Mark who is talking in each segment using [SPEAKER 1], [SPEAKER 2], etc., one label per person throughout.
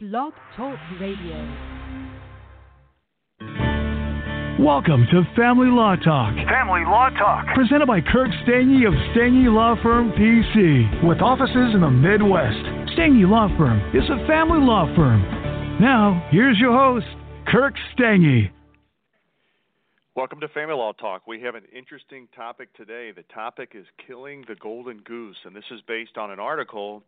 [SPEAKER 1] Blog Talk Radio.
[SPEAKER 2] Welcome to Family Law Talk,
[SPEAKER 3] Family Law Talk.
[SPEAKER 2] presented by Kirk Stange of Stange Law Firm PC, with offices in the Midwest. Stange Law Firm is a family law firm. Now, here's your host, Kirk Stange.
[SPEAKER 3] Welcome to Family Law Talk. We have an interesting topic today. The topic is killing the golden goose, and this is based on an article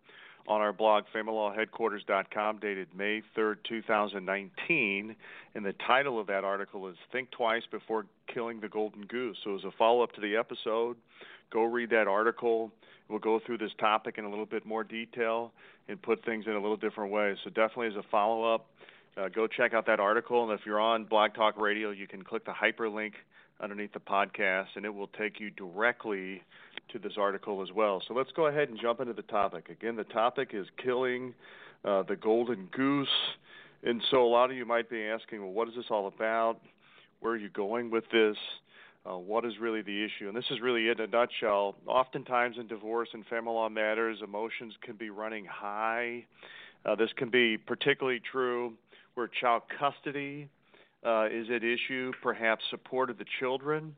[SPEAKER 3] on our blog, familylawheadquarters.com, dated May 3rd, 2019. And the title of that article is Think Twice Before Killing the Golden Goose. So, as a follow up to the episode, go read that article. We'll go through this topic in a little bit more detail and put things in a little different way. So, definitely as a follow up, uh, go check out that article. And if you're on Blog Talk Radio, you can click the hyperlink underneath the podcast, and it will take you directly to this article as well. So let's go ahead and jump into the topic. Again, the topic is killing uh, the golden goose. And so a lot of you might be asking, well, what is this all about? Where are you going with this? Uh, what is really the issue? And this is really in a nutshell. Oftentimes in divorce and family law matters, emotions can be running high. Uh, this can be particularly true where child custody uh, is at issue, perhaps support of the children.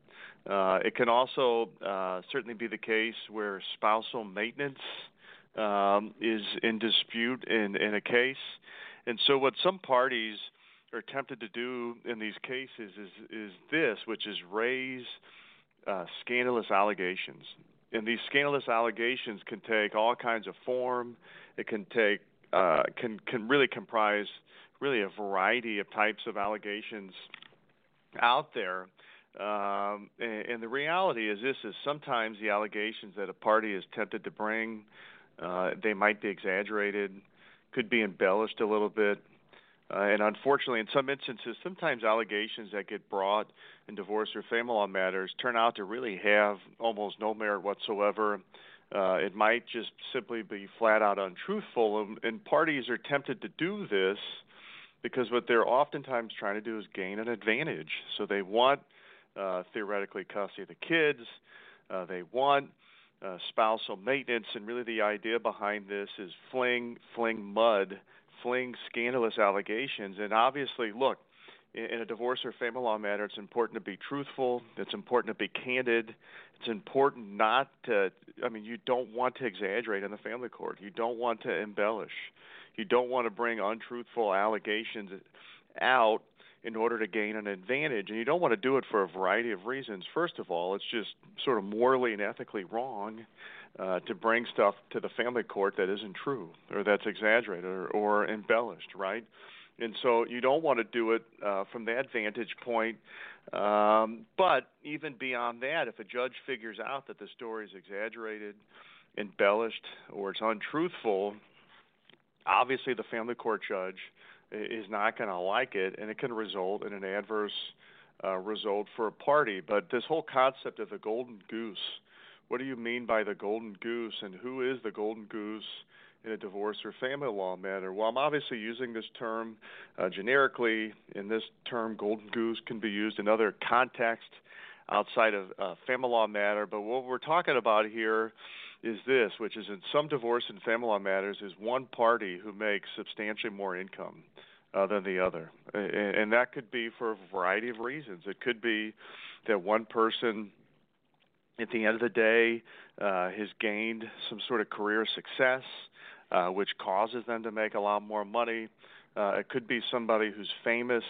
[SPEAKER 3] Uh, it can also uh, certainly be the case where spousal maintenance um, is in dispute in, in a case. And so, what some parties are tempted to do in these cases is, is this, which is raise uh, scandalous allegations. And these scandalous allegations can take all kinds of form. It can take uh, can can really comprise really a variety of types of allegations out there. Um, and, and the reality is this: is sometimes the allegations that a party is tempted to bring, uh, they might be exaggerated, could be embellished a little bit. Uh, and unfortunately, in some instances, sometimes allegations that get brought in divorce or family law matters turn out to really have almost no merit whatsoever. Uh, it might just simply be flat out untruthful, and, and parties are tempted to do this because what they're oftentimes trying to do is gain an advantage. So they want uh, theoretically custody of the kids, uh, they want uh, spousal maintenance, and really the idea behind this is fling fling mud, fling scandalous allegations, and obviously, look. In, a divorce or family law matter, it's important to be truthful. It's important to be candid. It's important not to, I mean, you don't want to exaggerate in the family court. You don't want to embellish. You don't want to bring untruthful allegations out in order to gain an advantage. And you don't want to do it for a variety of reasons. First of all, it's just sort of morally and ethically wrong uh, to bring stuff to the family court that isn't true or that's exaggerated or, or embellished, right? And so you don't want to do it uh, from that vantage point. Um, but even beyond that, if a judge figures out that the story is exaggerated, embellished, or it's untruthful, obviously the family court judge is not going to like it, and it can result in an adverse uh, result for a party. But this whole concept of the golden goose, what do you mean by the golden goose, and who is the golden goose in a divorce or family law matter? Well, I'm obviously using this term uh, generically, and this term golden goose can be used in other contexts outside of uh, family law matter. But what we're talking about here is this, which is in some divorce and family law matters, is one party who makes substantially more income uh, than the other, and, and that could be for a variety of reasons. It could be that one person, at the end of the day, uh, has gained some sort of career success, uh, which causes them to make a lot more money. Uh, it could be somebody who's famous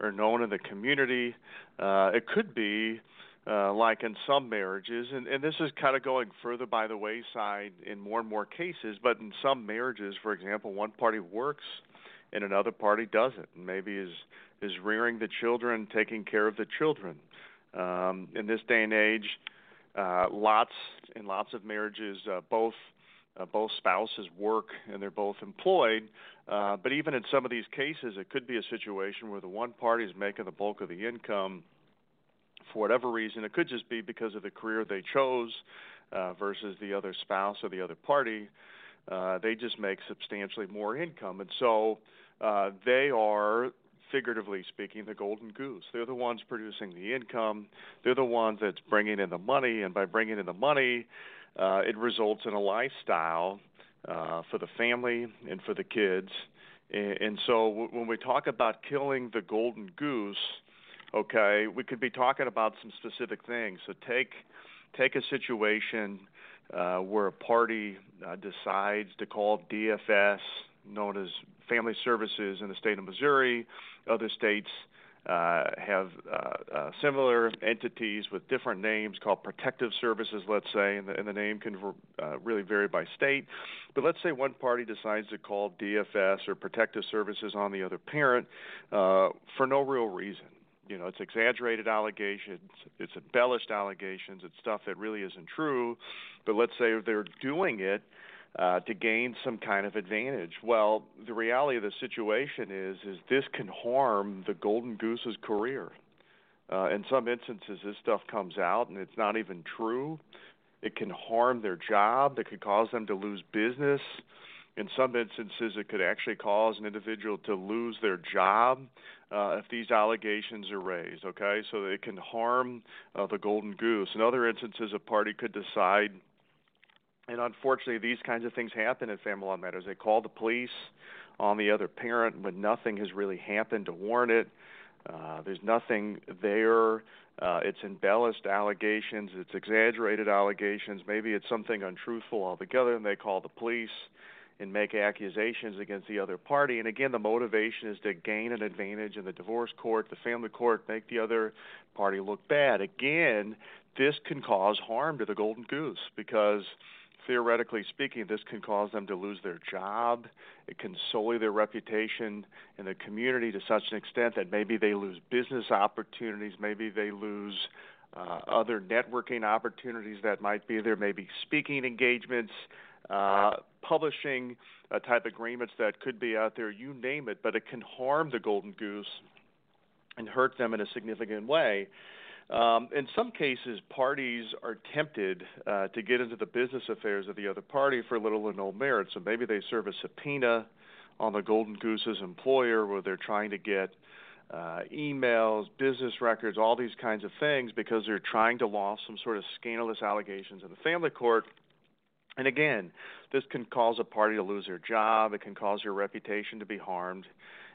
[SPEAKER 3] or known in the community. Uh, it could be uh, like in some marriages, and, and this is kind of going further by the wayside in more and more cases, but in some marriages, for example, one party works and another party doesn't, and maybe is is rearing the children, taking care of the children. Um, in this day and age, uh, lots and lots of marriages, uh, both uh, both spouses work and they're both employed. Uh, but even in some of these cases, it could be a situation where the one party is making the bulk of the income for whatever reason. It could just be because of the career they chose uh, versus the other spouse or the other party. Uh, they just make substantially more income, and so uh, they are figuratively speaking, the golden goose. They're the ones producing the income. They're the ones that's bringing in the money, and by bringing in the money, uh, it results in a lifestyle uh, for the family and for the kids. And so when we talk about killing the golden goose, okay, we could be talking about some specific things. So take take a situation uh, where a party uh, decides to call DFS, known as Family Services in the state of Missouri. Other states uh, have uh, uh, similar entities with different names called protective services, let's say, and the, and the name can uh, really vary by state. But let's say one party decides to call DFS or protective services on the other parent uh, for no real reason. You know, it's exaggerated allegations, it's embellished allegations, it's stuff that really isn't true. But let's say they're doing it uh, to gain some kind of advantage. Well, the reality of the situation is is this can harm the golden goose's career. Uh, in some instances, this stuff comes out and it's not even true. It can harm their job. It could cause them to lose business. In some instances, it could actually cause an individual to lose their job uh, if these allegations are raised. Okay, so it can harm uh, the golden goose. In other instances, a party could decide and unfortunately, these kinds of things happen in family law matters. They call the police on the other parent when nothing has really happened to warrant it. Uh, there's nothing there. Uh, it's embellished allegations. It's exaggerated allegations. Maybe it's something untruthful altogether, and they call the police and make accusations against the other party. And again, the motivation is to gain an advantage in the divorce court, the family court, make the other party look bad. Again, this can cause harm to the golden goose because theoretically speaking, this can cause them to lose their job. It can sully their reputation in the community to such an extent that maybe they lose business opportunities, maybe they lose uh, other networking opportunities that might be there, maybe speaking engagements, uh, publishing uh, type agreements that could be out there, you name it, but it can harm the golden goose and hurt them in a significant way. Um, in some cases, parties are tempted uh, to get into the business affairs of the other party for little or no merit. So maybe they serve a subpoena on the Golden Goose's employer where they're trying to get uh, emails, business records, all these kinds of things because they're trying to launch some sort of scandalous allegations in the family court. And again, this can cause a party to lose their job. It can cause their reputation to be harmed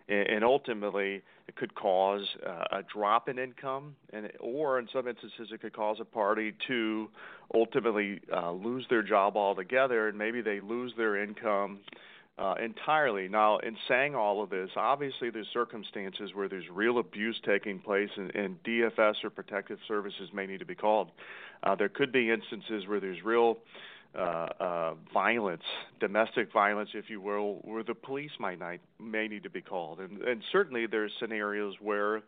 [SPEAKER 3] and ultimately it could cause uh, a drop in income, and or in some instances it could cause a party to ultimately uh, lose their job altogether, and maybe they lose their income uh, entirely. Now, in saying all of this, obviously there's circumstances where there's real abuse taking place, and, and DFS or protective services may need to be called. Uh, there could be instances where there's real uh, uh, violence, domestic violence, if you will, where the police might not, may need to be called. And, and certainly there's scenarios where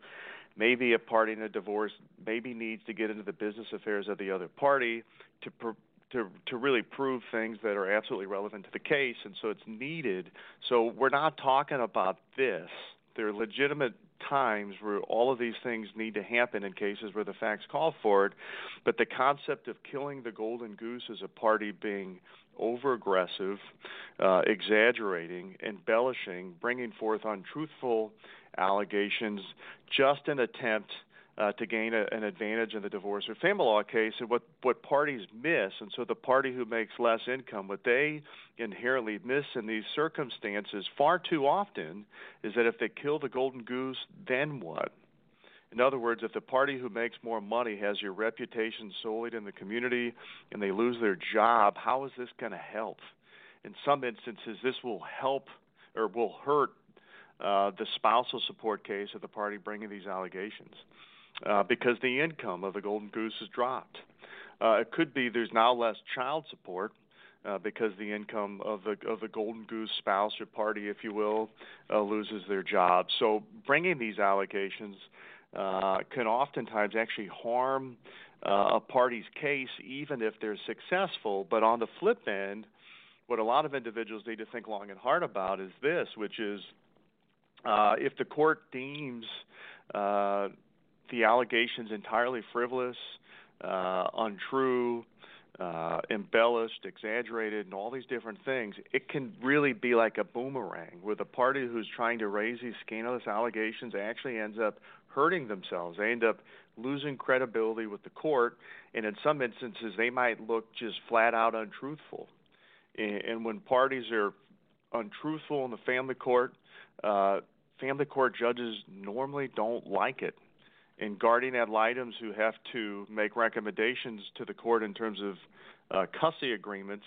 [SPEAKER 3] maybe a party in a divorce maybe needs to get into the business affairs of the other party to pr- to to really prove things that are absolutely relevant to the case, and so it's needed. So we're not talking about this. There are legitimate times where all of these things need to happen in cases where the facts call for it. But the concept of killing the golden goose as a party being over aggressive, uh, exaggerating, embellishing, bringing forth untruthful allegations, just an attempt uh, to gain a, an advantage in the divorce or family law case, and what what parties miss, and so the party who makes less income, what they inherently miss in these circumstances far too often is that if they kill the golden goose, then what? In other words, if the party who makes more money has your reputation sullied in the community and they lose their job, how is this going to help? In some instances, this will help or will hurt uh, the spousal support case of the party bringing these allegations uh, because the income of the golden goose has dropped. Uh, it could be there's now less child support uh, because the income of the of the golden goose spouse or party, if you will, uh, loses their job. So bringing these allegations uh, can oftentimes actually harm uh, a party's case, even if they're successful. But on the flip end, what a lot of individuals need to think long and hard about is this, which is uh, if the court deems the allegations entirely frivolous, uh, untrue, uh, embellished, exaggerated, and all these different things, it can really be like a boomerang where the party who's trying to raise these scandalous allegations actually ends up hurting themselves. They end up losing credibility with the court, and in some instances, they might look just flat out untruthful. And, and when parties are untruthful in the family court. Uh, family court judges normally don't like it. And guardian ad litems who have to make recommendations to the court in terms of uh, custody agreements,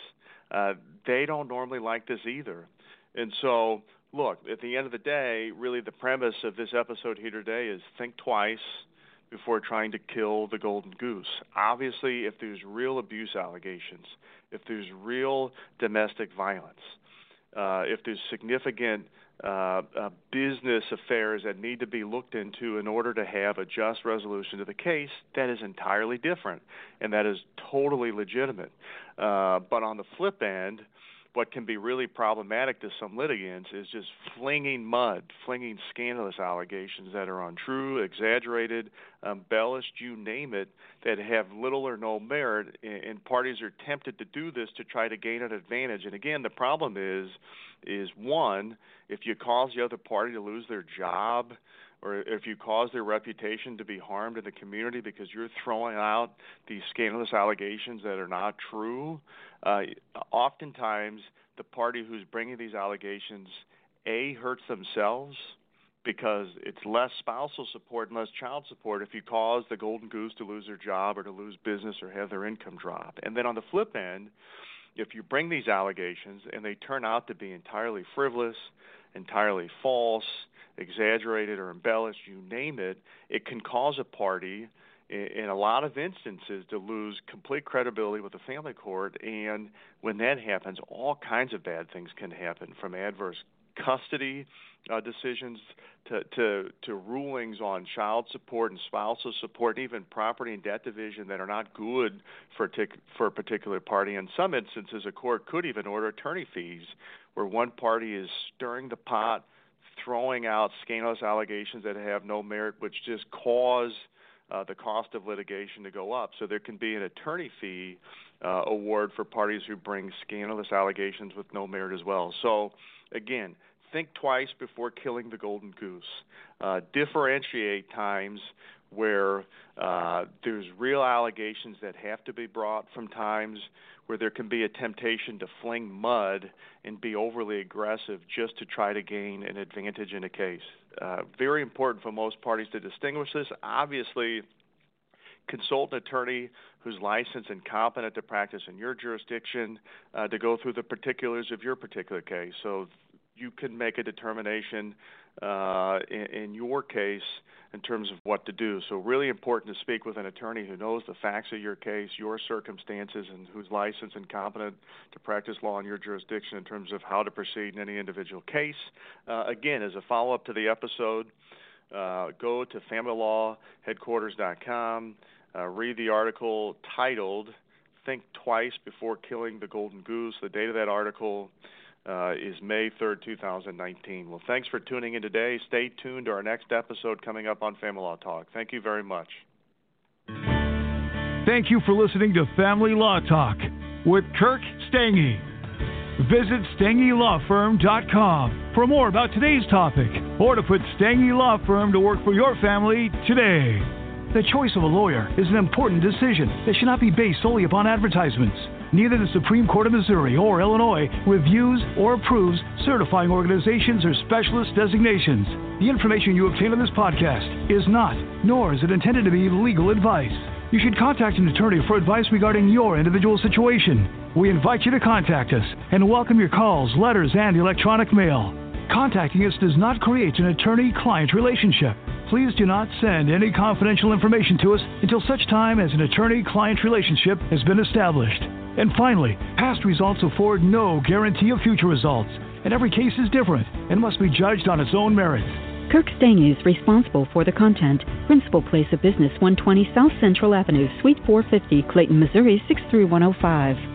[SPEAKER 3] uh, they don't normally like this either. And so, look, at the end of the day, really the premise of this episode here today is think twice before trying to kill the golden goose. Obviously, if there's real abuse allegations, if there's real domestic violence, uh, if there's significant uh, uh, business affairs that need to be looked into in order to have a just resolution to the case, that is entirely different, and that is totally legitimate. Uh, but on the flip end, what can be really problematic to some litigants is just flinging mud, flinging scandalous allegations that are untrue, exaggerated, embellished, you name it, that have little or no merit, and parties are tempted to do this to try to gain an advantage. And again, the problem is, is one, if you cause the other party to lose their job, or if you cause their reputation to be harmed in the community because you're throwing out these scandalous allegations that are not true, uh, oftentimes the party who's bringing these allegations a hurts themselves because it's less spousal support and less child support if you cause the golden goose to lose their job or to lose business or have their income drop. And then on the flip end, if you bring these allegations and they turn out to be entirely frivolous, entirely false, exaggerated or embellished, you name it, it can cause a party in a lot of instances to lose complete credibility with the family court and when that happens all kinds of bad things can happen from adverse custody uh, decisions to, to to rulings on child support and spousal support and even property and debt division that are not good for tic, for a particular party in some instances a court could even order attorney fees where one party is stirring the pot throwing out scandalous allegations that have no merit, which just cause uh, the cost of litigation to go up. So there can be an attorney fee uh, award for parties who bring scandalous allegations with no merit as well. So again, think twice before killing the golden goose. Uh, differentiate times where uh, there's real allegations that have to be brought from times where there can be a temptation to fling mud and be overly aggressive just to try to gain an advantage in a case. Uh, very important for most parties to distinguish this. Obviously, consult an attorney who's licensed and competent to practice in your jurisdiction uh, to go through the particulars of your particular case. So you can make a determination uh, in, in, your case in terms of what to do. So, really important to speak with an attorney who knows the facts of your case, your circumstances, and who's licensed and competent to practice law in your jurisdiction in terms of how to proceed in any individual case. Uh, again, as a follow up to the episode, uh, go to familylawheadquarters.com, uh, read the article titled Think Twice Before Killing the Golden Goose. The date of that article uh, is May 3rd, 2019. Well, thanks for tuning in today. Stay tuned to our next episode coming up on Family Law Talk. Thank you very much.
[SPEAKER 2] Thank you for listening to Family Law Talk with Kirk Stange. Visit StangeLawFirm.com for more about today's topic or to put Stange Law Firm to work for your family today. The choice of a lawyer is an important decision that should not be based solely upon advertisements. Neither the Supreme Court of Missouri or Illinois reviews or approves certifying organizations or specialist designations. The information you obtain on this podcast is not, nor is it intended to be legal advice. You should contact an attorney for advice regarding your individual situation. We invite you to contact us and welcome your calls, letters, and electronic mail. Contacting us does not create an attorney client relationship. Please do not send any confidential information to us until such time as an attorney client relationship has been established. And finally, past results afford no guarantee of future results, and every case is different and must be judged on its own merits.
[SPEAKER 1] Kirk Stange is responsible for the content. Principal place of business 120 South Central Avenue, Suite 450, Clayton, Missouri 63105.